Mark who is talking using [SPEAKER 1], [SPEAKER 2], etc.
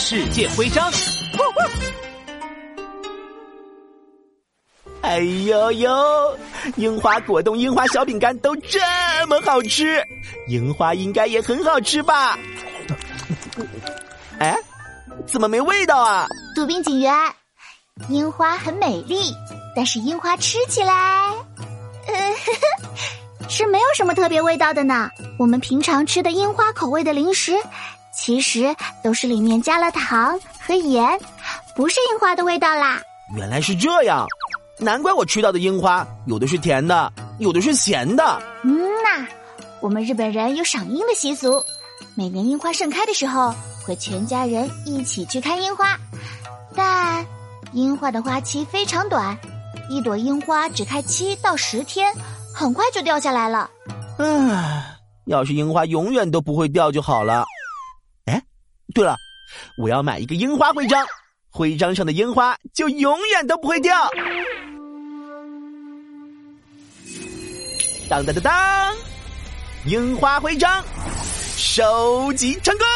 [SPEAKER 1] 世界徽章。
[SPEAKER 2] 哎呦呦！樱花果冻、樱花小饼干都这么好吃，樱花应该也很好吃吧？哎，怎么没味道啊？
[SPEAKER 3] 杜宾警员，樱花很美丽，但是樱花吃起来，呃，是没有什么特别味道的呢。我们平常吃的樱花口味的零食，其实都是里面加了糖和盐，不是樱花的味道啦。
[SPEAKER 2] 原来是这样。难怪我吃到的樱花有的是甜的，有的是咸的。
[SPEAKER 3] 嗯呐，我们日本人有赏樱的习俗，每年樱花盛开的时候，会全家人一起去看樱花。但樱花的花期非常短，一朵樱花只开七到十天，很快就掉下来了。
[SPEAKER 2] 唉，要是樱花永远都不会掉就好了。对了，我要买一个樱花徽章，徽章上的樱花就永远都不会掉。当当当当！樱花徽章收集成功。